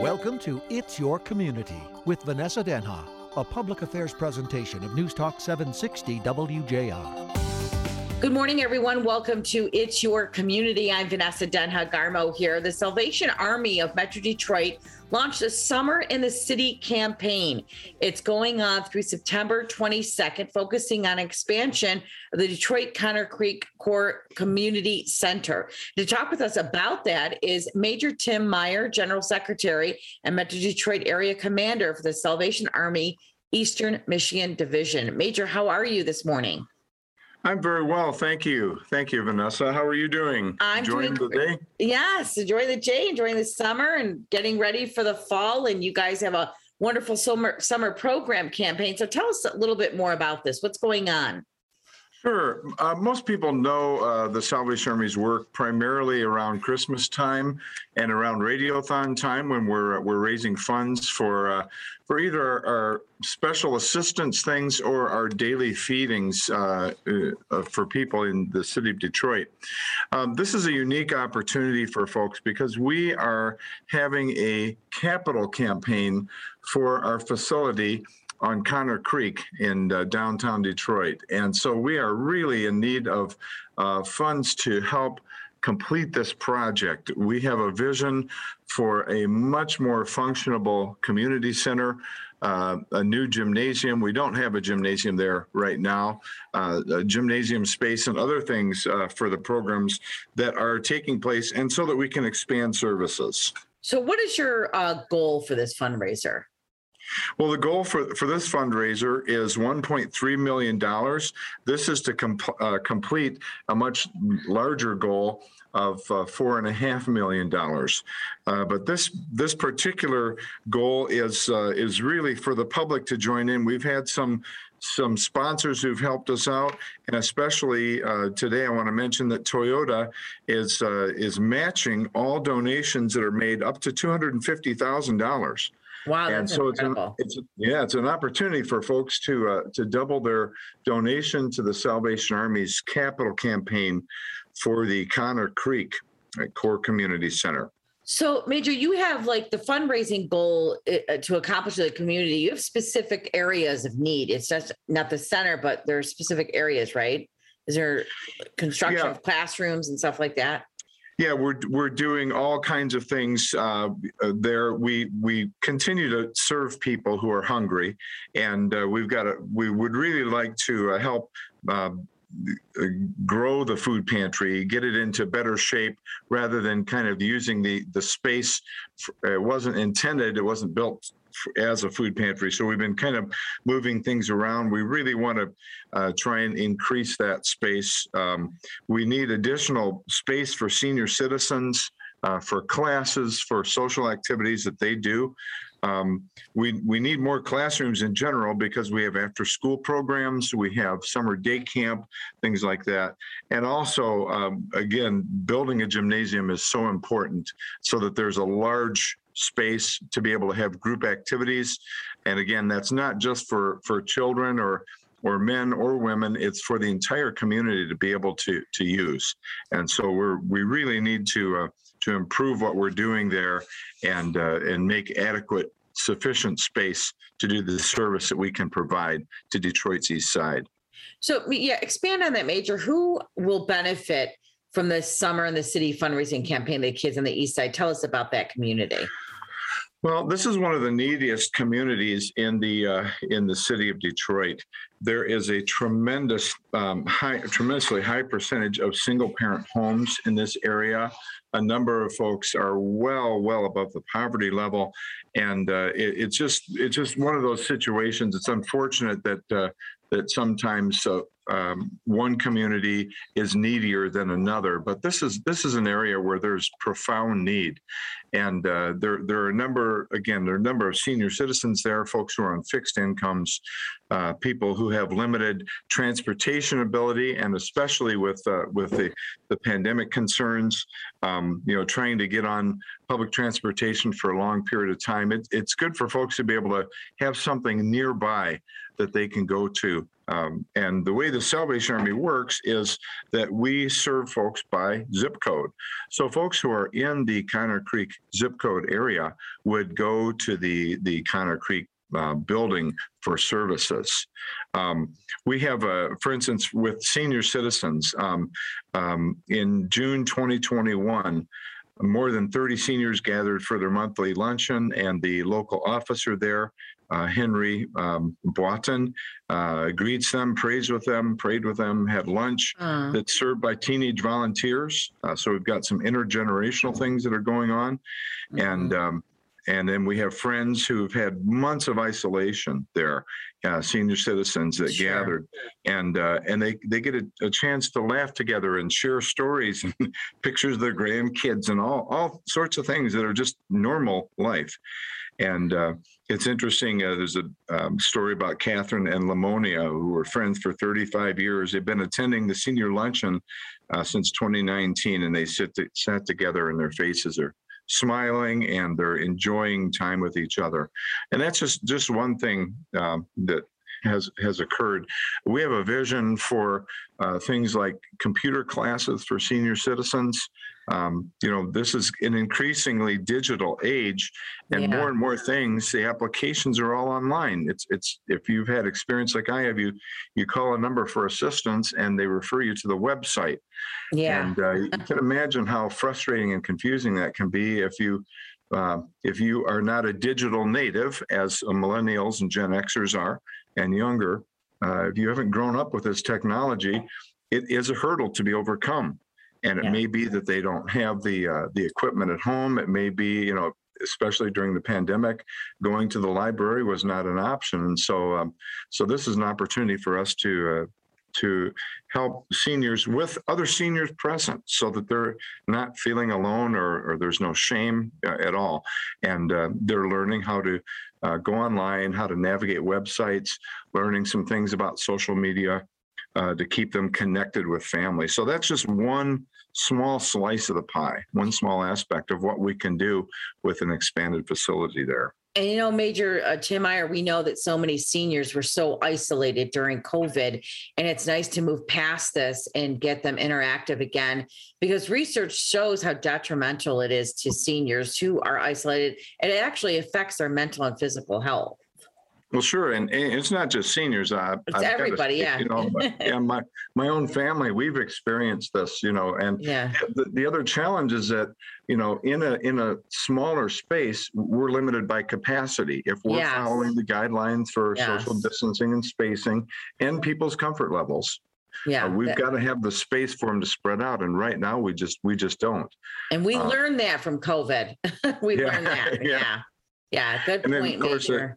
Welcome to It's Your Community with Vanessa Denha, a public affairs presentation of News Talk 760 WJR. Good morning, everyone. Welcome to It's Your Community. I'm Vanessa Denha Garmo here. The Salvation Army of Metro Detroit launched a Summer in the City campaign. It's going on through September 22nd, focusing on expansion of the Detroit Conner Creek Corps Community Center. To talk with us about that is Major Tim Meyer, General Secretary and Metro Detroit Area Commander for the Salvation Army Eastern Michigan Division. Major, how are you this morning? I'm very well, thank you. Thank you, Vanessa. How are you doing? I'm enjoying doing the day. Yes, enjoying the day, enjoying the summer, and getting ready for the fall. And you guys have a wonderful summer summer program campaign. So tell us a little bit more about this. What's going on? Sure. Uh, most people know uh, the Salvation Army's work primarily around Christmas time and around Radiothon time when we're we're raising funds for uh, for either our, our, special assistance things or our daily feedings uh, uh, for people in the city of Detroit. Um, this is a unique opportunity for folks because we are having a capital campaign for our facility on Conner Creek in uh, downtown Detroit. And so we are really in need of uh, funds to help complete this project. We have a vision for a much more functionable community center. Uh, a new gymnasium. We don't have a gymnasium there right now. Uh, gymnasium space and other things uh, for the programs that are taking place, and so that we can expand services. So, what is your uh, goal for this fundraiser? Well, the goal for, for this fundraiser is $1.3 million. This is to com- uh, complete a much larger goal of uh, four and a half million dollars. Uh, but this this particular goal is uh, is really for the public to join in. We've had some some sponsors who've helped us out, and especially uh, today, I want to mention that Toyota is uh, is matching all donations that are made up to two hundred and fifty thousand dollars. Wow, and so incredible. it's, an, it's yeah, it's an opportunity for folks to uh, to double their donation to the Salvation Army's capital campaign for the Conner Creek uh, Corps Community Center. So, Major, you have like the fundraising goal uh, to accomplish the community. You have specific areas of need. It's just not the center, but there are specific areas, right? Is there construction yeah. of classrooms and stuff like that? Yeah, we're we're doing all kinds of things uh, there. We we continue to serve people who are hungry, and uh, we've got a. We would really like to uh, help. Uh, grow the food pantry, get it into better shape, rather than kind of using the the space. It wasn't intended. It wasn't built as a food pantry. So we've been kind of moving things around. We really want to uh, try and increase that space. Um, we need additional space for senior citizens. Uh, for classes, for social activities that they do. Um, we we need more classrooms in general because we have after school programs, we have summer day camp, things like that, and also um, again, building a gymnasium is so important so that there's a large space to be able to have group activities. And again, that's not just for, for children or or men or women it's for the entire community to be able to to use and so we're we really need to uh, to improve what we're doing there and uh, and make adequate sufficient space to do the service that we can provide to Detroit's east side. So yeah, expand on that major. Who will benefit from the summer in the city fundraising campaign, the kids on the east side? Tell us about that community. Well, this is one of the neediest communities in the uh, in the city of Detroit. There is a tremendous, um, high, tremendously high percentage of single parent homes in this area. A number of folks are well, well above the poverty level, and uh, it, it's just it's just one of those situations. It's unfortunate that uh, that sometimes uh, um, one community is needier than another. But this is this is an area where there's profound need, and uh, there there are a number again there are a number of senior citizens there, folks who are on fixed incomes, uh, people who have limited transportation ability, and especially with uh, with the the pandemic concerns, um, you know, trying to get on public transportation for a long period of time. It, it's good for folks to be able to have something nearby that they can go to Um, and the way the Salvation Army works is that we serve folks by zip code. So folks who are in the Conner Creek zip code area would go to the the Conner Creek uh, building for services. Um, we have, a, for instance, with senior citizens um, um, in June 2021. More than 30 seniors gathered for their monthly luncheon, and the local officer there uh, Henry um, uh, greets them, prays with them, prayed with them, had lunch Uh, that's served by teenage volunteers. Uh, so we've got some intergenerational things that are going on, and um, and then we have friends who've had months of isolation there, uh, senior citizens that Sure. gathered, and uh, and they they get a, a chance to laugh together and share stories and pictures of their grandkids and all all sorts of things that are just normal life. And uh, it's interesting. Uh, there's a um, story about Catherine and Lamonia, who were friends for 35 years. They've been attending the senior luncheon uh, since 2019, and they sit to, sat together, and their faces are smiling and they're enjoying time with each other. And that's just just one thing um, that has has occurred. We have a vision for uh, things like computer classes for senior citizens. Um, you know, this is an increasingly digital age, and Yeah. more and more things. The applications are all online. It's it's if you've had experience like I have, you you call a number for assistance, and they refer you to the website. yeah. And uh, you can imagine how frustrating and confusing that can be if you uh, if you are not a digital native, as millennials and Gen Xers are, and younger. Uh, if you haven't grown up with this technology, it is a hurdle to be overcome. And it Yeah. may be that they don't have the uh, the equipment at home. It may be, you know, especially during the pandemic, going to the library was not an option. And so, um, so this is an opportunity for us to uh, to help seniors with other seniors present so that they're not feeling alone or, or there's no shame uh, at all. And uh, they're learning how to uh, go online, how to navigate websites, learning some things about social media uh, to keep them connected with family. So that's just one small slice of the pie, one small aspect of what we can do with an expanded facility there. And you know, Major uh, Tim Meyer, we know that so many seniors were so isolated during COVID, and it's nice to move past this and get them interactive again because research shows how detrimental it is to seniors who are isolated. And it actually affects their mental and physical health. Well, sure, and, and it's not just seniors. Uh, It's I've gotta everybody, say, yeah. You know, but, yeah, my my own family, we've experienced this. You know, and Yeah. the, the other challenge is that you know in a in a smaller space we're limited by capacity if we're Yes. following the guidelines for social distancing and spacing and people's comfort levels Yeah. uh, we've that- got to have the space for them to spread out and right now we just we just don't and we uh, learned that from COVID. we Yeah, learned that. yeah. Yeah. Yeah. Good And then, point, of course, uh, Major.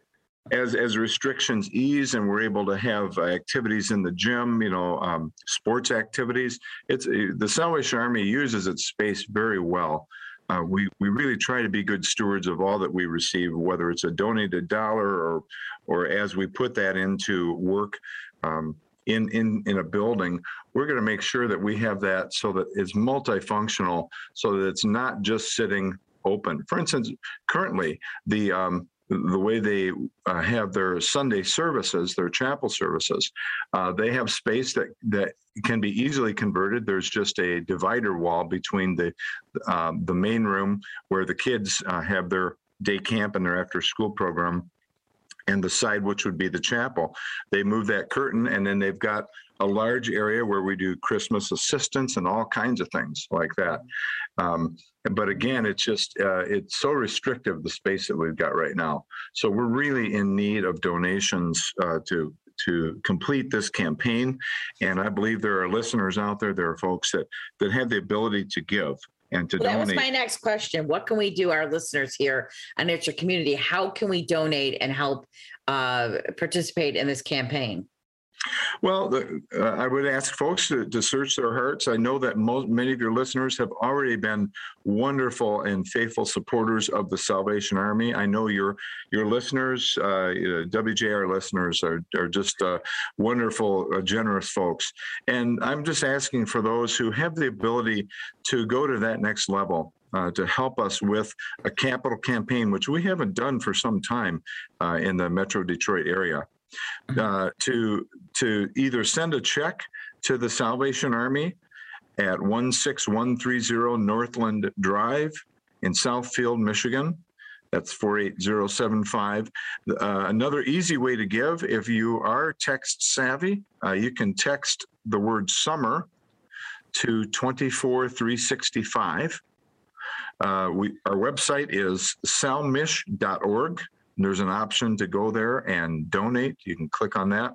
As as restrictions ease and we're able to have activities in the gym you know um, sports activities it's uh, the salvation army uses its space very well. Uh, we we really try to be good stewards of all that we receive whether it's a donated dollar or or as we put that into work um, in in in a building we're going to make sure that we have that so that it's multifunctional so that it's not just sitting open. For instance currently the um, the way they uh, have their Sunday services, their chapel services, uh, they have space that that can be easily converted. There's just a divider wall between the um, the main room where the kids uh, have their day camp and their after school program, and the side which would be the chapel. They move that curtain, and then they've got a large area where we do Christmas assistance and all kinds of things like that. Um, but again, it's just uh, it's so restrictive the space that we've got right now. So we're really in need of donations uh, to to complete this campaign, and I believe there are listeners out there. There are folks that that have the ability to give and to Well, that was my next question. What can we do, our listeners here on It's Your Community? How can we donate and help uh, participate in this campaign? Well, uh, I would ask folks to, to search their hearts. I know that most many of your listeners have already been wonderful and faithful supporters of the Salvation Army. I know your your listeners, uh, WJR listeners, are are just uh, wonderful, uh, generous folks. And I'm just asking for those who have the ability to go to that next level. Uh, to help us with a capital campaign, which we haven't done for some time uh, in the Metro Detroit area. Uh, to to either send a check to the Salvation Army at 16130 Northland Drive in Southfield, Michigan. That's 48075. Uh, another easy way to give, if you are text savvy, uh, you can text the word summer to 24365. Uh, we, our website is salmich.org. There's an option to go there and donate. You can click on that.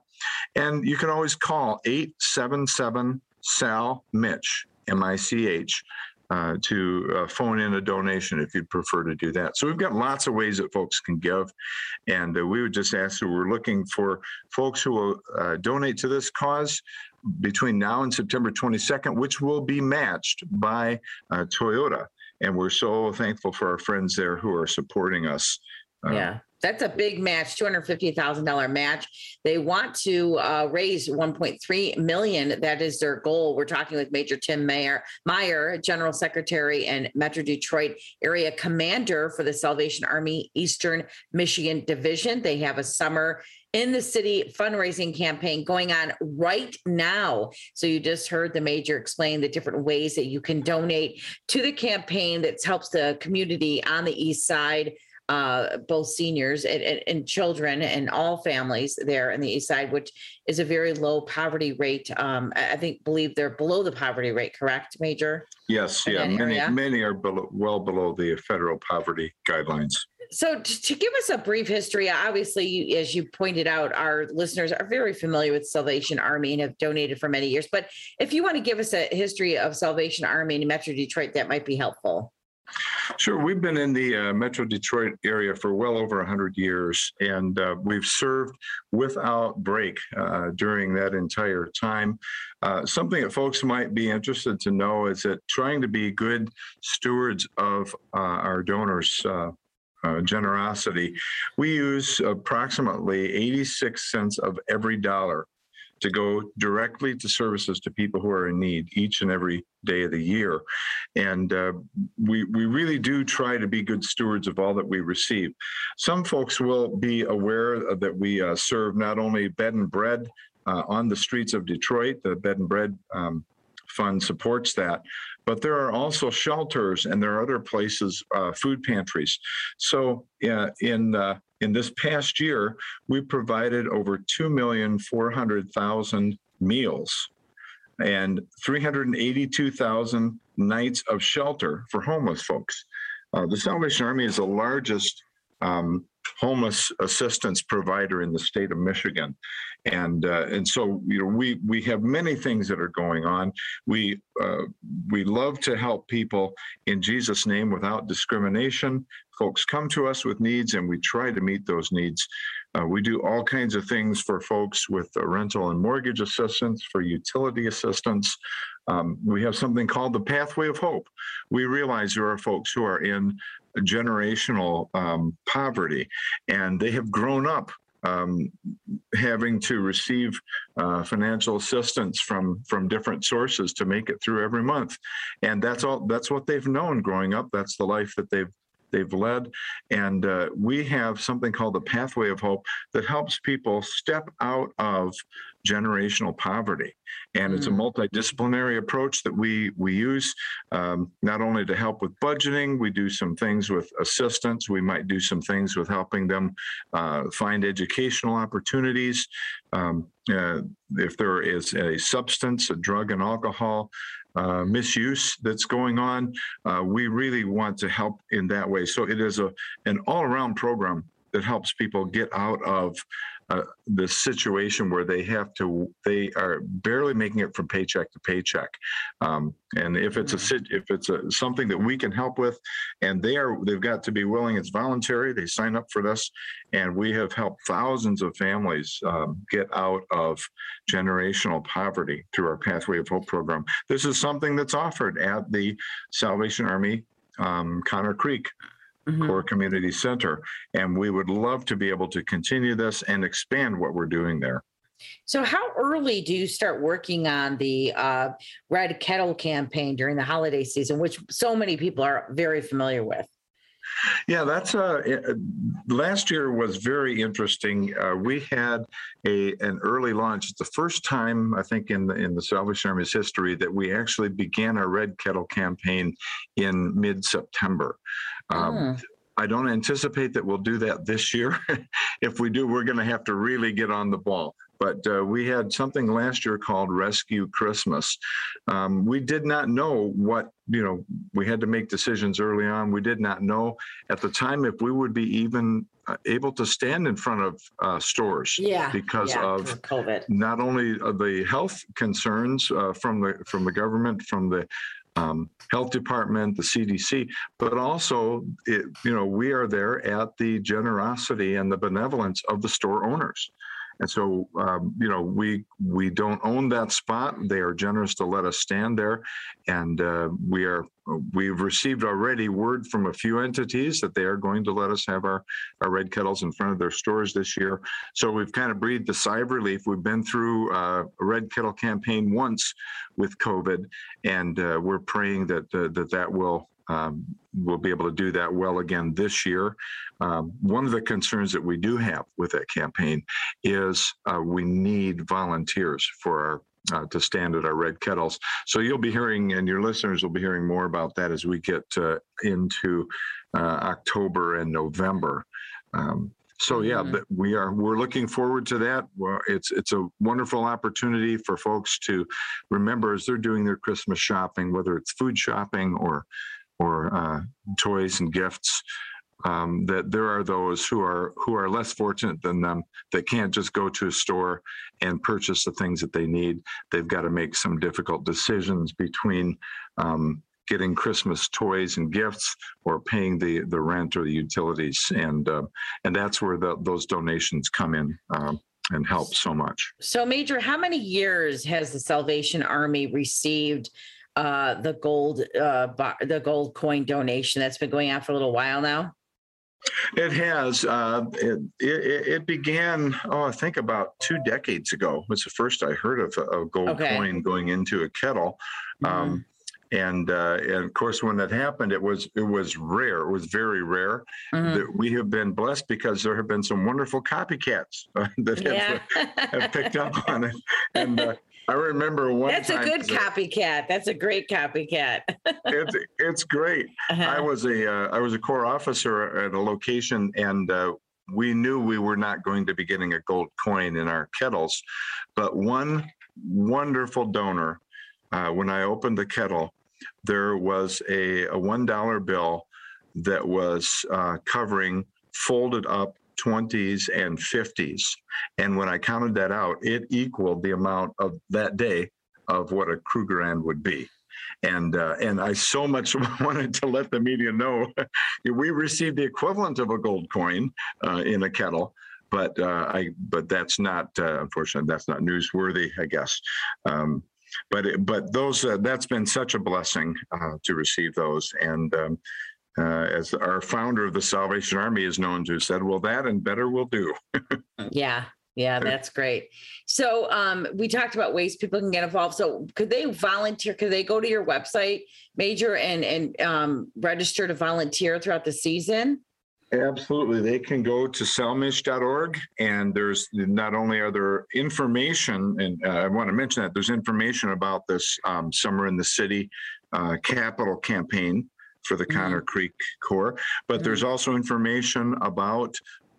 And you can always call 877 Sal Mitch, M I C H, uh, to uh, phone in a donation if you'd prefer to do that. So we've got lots of ways that folks can give. And uh, we would just ask that we're looking for folks who will uh, donate to this cause between now and September 22nd, which will be matched by uh, Toyota. And we're so thankful for our friends there who are supporting us. Uh, Yeah, that's a big match, two hundred fifty thousand dollar match. They want to uh, raise one point three million. That is their goal. We're talking with Major Tim Mayer, Meyer, General Secretary and Metro Detroit Area Commander for the Salvation Army Eastern Michigan Division. They have a summer in the city fundraising campaign going on right now. So you just heard the major explain the different ways that you can donate to the campaign that helps the community on the east side uh, both seniors and, and, and children and all families there in the east side, which is a very low poverty rate. Um, I, think believe they're below the poverty rate, correct, Major? Yes, yeah, many, area? many are below, well below the federal poverty guidelines. So to, to give us a brief history, obviously, you, as you pointed out, our listeners are very familiar with Salvation Army and have donated for many years. But if you want to give us a history of Salvation Army in Metro Detroit, that might be helpful. Sure, we've been in the uh, Metro Detroit area for well over 100 years, and uh, we've served without break uh, during that entire time. Uh, something that folks might be interested to know is that trying to be good stewards of uh, our donors' uh, uh, generosity, we use approximately 86 cents of every dollar to go directly to services to people who are in need each and every day of the year. And uh, we, we really do try to be good stewards of all that we receive. Some folks will be aware that we uh, serve not only bed and bread uh, on the streets of Detroit, the bed and bread um, fund supports that. But there are also shelters and there are other places, uh, food pantries. So uh, in uh, in this past year, we provided over 2,400,000 meals and 382,000 nights of shelter for homeless folks. Uh, the Salvation Army is the largest um, homeless assistance provider in the state of Michigan, and uh, and so you know we we have many things that are going on. We uh, we love to help people in Jesus' name without discrimination. Folks come to us with needs, and we try to meet those needs. Uh, we do all kinds of things for folks with uh, rental and mortgage assistance, for utility assistance. Um, we have something called the Pathway of Hope. We realize there are folks who are in generational um, poverty, and they have grown up um, having to receive uh, financial assistance from from different sources to make it through every month, and that's all. That's what they've known growing up. That's the life that they've they've led, and uh, we have something called the Pathway of Hope that helps people step out of generational poverty. And it's a multidisciplinary approach that we we use um, not only to help with budgeting. We do some things with assistance. We might do some things with helping them uh, find educational opportunities. Um, uh, if there is a substance, a drug, and alcohol uh, misuse that's going on, uh, we really want to help in that way. So it is a an all around program that helps people get out of uh, the situation where they have to they are barely making it from paycheck to paycheck. Um, and if it's a if it's a something that we can help with and they are they've got to be willing it's voluntary they sign up for this and we have helped thousands of families um, get out of generational poverty through our pathway of hope program. This is something that's offered at the salvation army um, conner creek Mhm. Corps Community Center. And we would love to be able to continue this and expand what we're doing there. So, how early do you start working on the uh, Red Kettle campaign during the holiday season, which so many people are very familiar with? Yeah, that's uh, uh, last year was very interesting. Uh, we had a an early launch. It's the first time I think in the in the Salvation Army's history that we actually began our Red Kettle campaign in mid September. Um, Mm. I don't anticipate that we'll do that this year. if we do, we're going to have to really get on the ball. But uh, we had something last year called Rescue Christmas. Um, we did not know what, you know, we had to make decisions early on. We did not know at the time if we would be even uh, able to stand in front of uh, stores Yeah. because yeah, of COVID. not only the health concerns uh, from the from the government, from the um, health department, the CDC, but also, it, you know, we are there at the generosity and the benevolence of the store owners. And so, um, you know, we we don't own that spot. They are generous to let us stand there, and uh, we are we've received already word from a few entities that they are going to let us have our our red kettles in front of their stores this year. So we've kind of breathed a sigh of relief. We've been through uh, a red kettle campaign once with COVID, and uh, we're praying that uh, that that will um, we'll be able to do that well again this year. Um, one of the concerns that we do have with that campaign is uh, we need volunteers for our. Uh, to stand at our red kettles. So you'll be hearing, and your listeners will be hearing more about that as we get uh, into uh, October and November. Um, so yeah, Mhm. but we are we're looking forward to that. It's it's a wonderful opportunity for folks to remember as they're doing their Christmas shopping, whether it's food shopping or or uh, toys and gifts, um, that there are those who are who are less fortunate than them that can't just go to a store and purchase the things that they need. They've got to make some difficult decisions between um, getting Christmas toys and gifts or paying the the rent or the utilities, and uh, and that's where the, those donations come in. Um, and help so much. So, Major, how many years has the Salvation Army received uh, the gold uh, bar, the gold coin donation? That's been going on for a little while now. It has. Uh, it, it, it began, oh, I think about two decades ago was the first I heard of a, gold Okay. coin going into a kettle. Um, and, uh, and of course, when that happened, it was it was rare. It was very rare. Mhm. That we have been blessed because there have been some wonderful copycats uh, that have, Yeah, have picked up on it. And uh, I remember one that's a good copycat. That's a great copycat. It's it's great. I Uh-huh. was a uh, I was a corps officer at a location, and uh, we knew we were not going to be getting a gold coin in our kettles, but one wonderful donor. Uh, when I opened the kettle, there was a, a one dollar bill that was uh, covering folded up 20s and 50s, and when I counted that out, it equaled the amount of that day of what a Krugerrand would be and uh, and I so much wanted to let the media know we received the equivalent of a gold coin uh, in a kettle, but uh, I but that's not uh, unfortunately that's not newsworthy, I guess. Um, but but those uh, that's been such a blessing uh, to receive those and. Um, uh, as our founder of the Salvation Army is known to, have said, "Well, that and better will do." Yeah. Yeah, that's great. So um, we talked about ways people can get involved. So could they volunteer? Could they go to your website, Major, and and um, register to volunteer throughout the season? Absolutely. They can go to salmich.org, and there's not only are there information, and uh, I want to mention that there's information about this um, Summer in the City uh, capital campaign for the Mhm. Conner Creek Corps, but there's also information about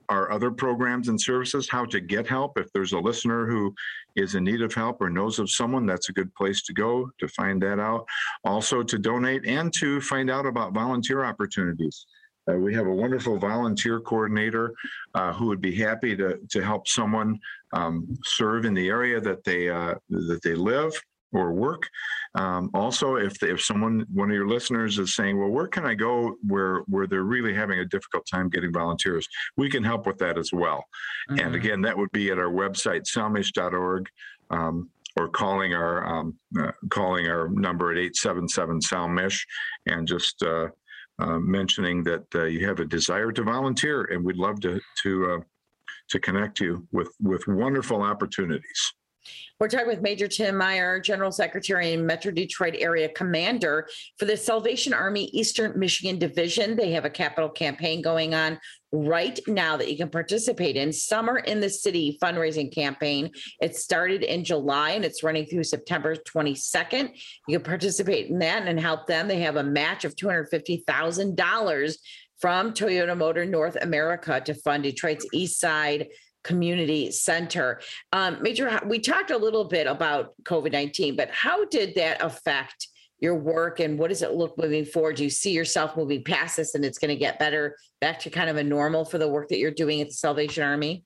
our other programs and services, how to get help. If there's a listener who is in need of help or knows of someone, that's a good place to go to find that out. Also to donate and to find out about volunteer opportunities. Uh, we have a wonderful volunteer coordinator uh, who would be happy to, to help someone um, serve in the area that they uh, that they live or work. Um, also, if they, if someone one of your listeners is saying, "Well, where can I go where where they're really having a difficult time getting volunteers?" We can help with that as well. And Mhm. again, that would be at our website, salmich.org, um, or calling our um, uh, calling our number at 877 Salmich, and just uh, uh, mentioning that uh, you have a desire to volunteer, and we'd love to to uh, to connect you with with wonderful opportunities. We're talking with Major Tim Meyer, General Secretary and Metro Detroit Area Commander for the Salvation Army Eastern Michigan Division. They have a capital campaign going on right now that you can participate in. Summer in the City fundraising campaign. It started in July and it's running through September 22nd. You can participate in that and help them. They have a match of $250,000 from Toyota Motor North America to fund Detroit's East Side Community Center. Um, Major, we talked a little bit about COVID 19, but how did that affect your work and what does it look moving forward? Do you see yourself moving past this and it's going to get better back to kind of a normal for the work that you're doing at the Salvation Army?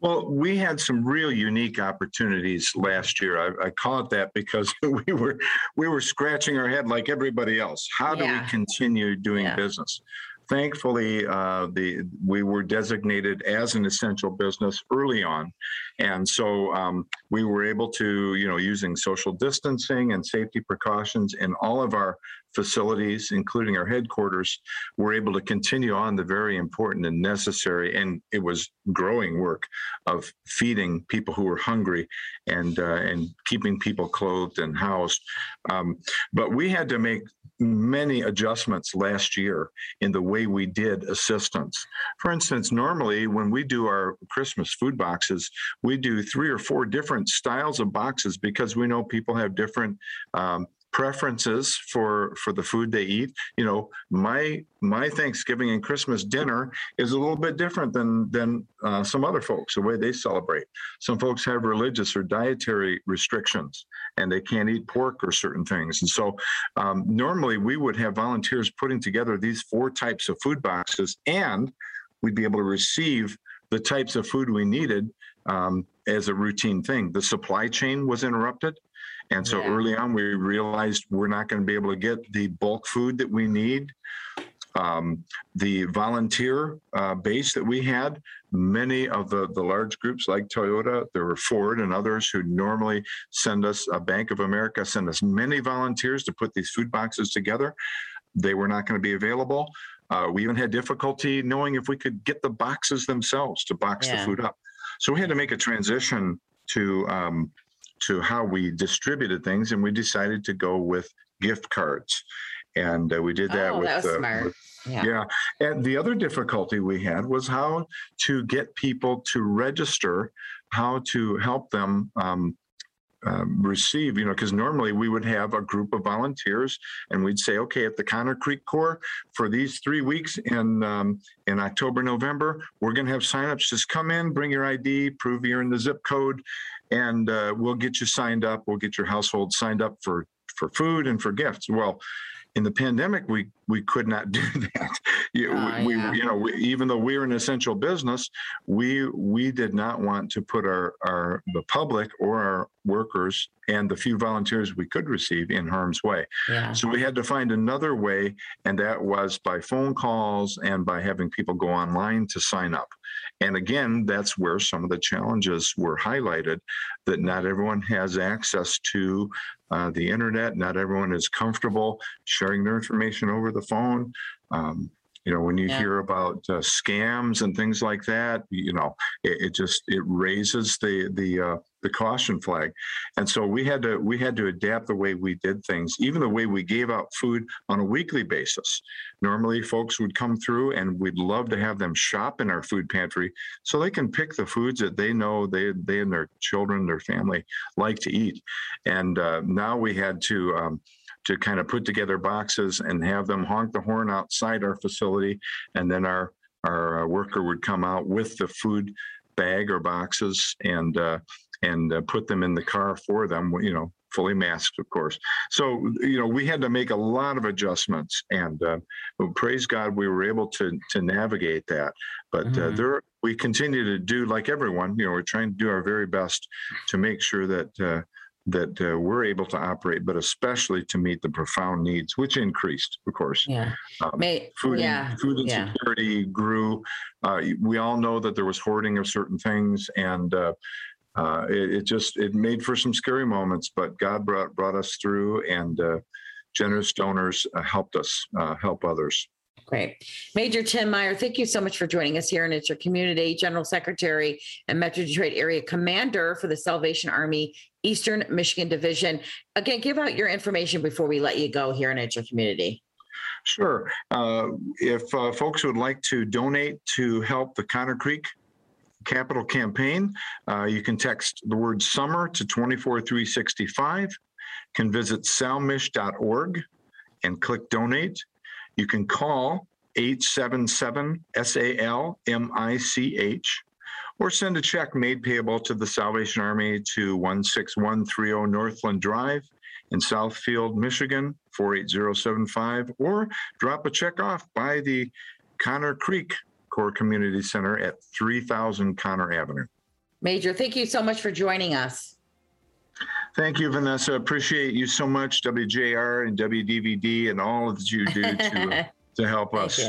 Well, we had some real unique opportunities last year. I, I, call it that because we were we were scratching our head like everybody else. How do yeah. we continue doing yeah. business? Thankfully, uh, the we were designated as an essential business early on, and so um, we were able to, you know, using social distancing and safety precautions in all of our facilities, including our headquarters, were able to continue on the very important and necessary, and it was growing work of feeding people who were hungry and uh, and keeping people clothed and housed. Um, but we had to make many adjustments last year in the way we did assistance. For instance, normally when we do our Christmas food boxes, we do three or four different styles of boxes because we know people have different um, preferences for for the food they eat. You know my my thanksgiving and christmas dinner is a little bit different than than uh, some other folks the way they celebrate. Some folks have religious or dietary restrictions and they can't eat pork or certain things. And so um, normally we would have volunteers putting together these four types of food boxes and we'd be able to receive the types of food we needed um, as a routine thing. The supply chain was interrupted and so yeah. early on, we realized we're not going to be able to get the bulk food that we need. Um, the volunteer uh, base that we had, many of the, the large groups like Toyota, there were Ford and others who normally send us, a Bank of America send us many volunteers to put these food boxes together. They were not going to be available. Uh, we even had difficulty knowing if we could get the boxes themselves to box yeah. the food up. So we had to make a transition to um, to how we distributed things, and we decided to go with gift cards. And uh, we did that oh, with, that uh, with yeah. yeah. And the other difficulty we had was how to get people to register, how to help them um, um, receive, you know, because normally we would have a group of volunteers and we'd say, okay, at the Conner Creek Corps for these three weeks in um, in October, November, we're going to have signups. Just come in, bring your ID, prove you're in the zip code, and uh, we'll get you signed up. We'll get your household signed up for for food and for gifts. Well, in the pandemic, we we could not do that. you, uh, we, yeah. you know, we, even though we're an essential business, we we did not want to put our our the public or our workers and the few volunteers we could receive in harm's way. Yeah. So we had to find another way, and that was by phone calls and by having people go online to sign up. And again, that's where some of the challenges were highlighted that not everyone has access to uh, the internet. Not everyone is comfortable sharing their information over the phone. Um, you know, when you yeah. hear about uh, scams and things like that, you know, it, it just it raises the the uh, the caution flag. And so we had to we had to adapt the way we did things, even the way we gave out food on a weekly basis. Normally, folks would come through, and we'd love to have them shop in our food pantry so they can pick the foods that they know they they and their children, their family like to eat. And uh, now we had to. Um, to kind of put together boxes and have them honk the horn outside our facility. And then our, our uh, worker would come out with the food bag or boxes and, uh, and uh, put them in the car for them, you know, fully masked, of course. So, you know, we had to make a lot of adjustments and uh, praise God, we were able to, to navigate that. But uh, mm-hmm. there, we continue to do like everyone, you know, we're trying to do our very best to make sure that uh, that uh, we're able to operate, but especially to meet the profound needs, which increased, of course. Yeah. Um, May, food, yeah. food insecurity yeah. grew. Uh, we all know that there was hoarding of certain things, and uh, uh, it, it, just it made for some scary moments. But God brought brought us through, and uh, generous donors uh, helped us help others. Great. Major Tim Meyer, thank you so much for joining us here. And it's your community general secretary and Metro Detroit area commander for the Salvation Army Eastern Michigan Division. Again, give out your information before we let you go here in it's your community. Sure. Uh, if uh, folks would like to donate to help the Conner Creek Capital Campaign, uh, you can text the word summer to 24365, can visit salmich.org and click donate. You can call 877 SAL MICH or send a check made payable to the Salvation Army to 16130 Northland Drive in Southfield, Michigan 48075, or drop a check off by the Conner Creek Corps Community Center at 3000 Conner Avenue. Major, thank you so much for joining us. Thank you, Vanessa. Appreciate you so much, WJR and WDVD, and all that you do to, uh, to help us.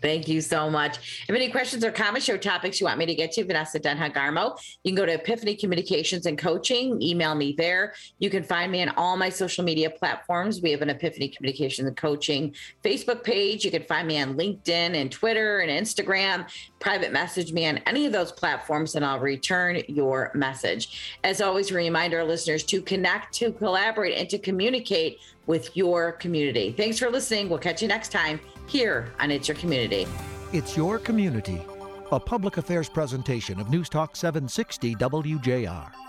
Thank you so much. If any questions or comments, show topics you want me to get to, Vanessa Denha Garmo, you can go to Epiphany Communications and Coaching, email me there. You can find me on all my social media platforms. We have an Epiphany Communications and Coaching Facebook page. You can find me on LinkedIn and Twitter and Instagram. Private message me on any of those platforms and I'll return your message. As always, remind our listeners to connect, to collaborate, and to communicate with your community. Thanks for listening. We'll catch you next time here on It's Your Community. It's Your Community, a public affairs presentation of News Talk 760 WJR.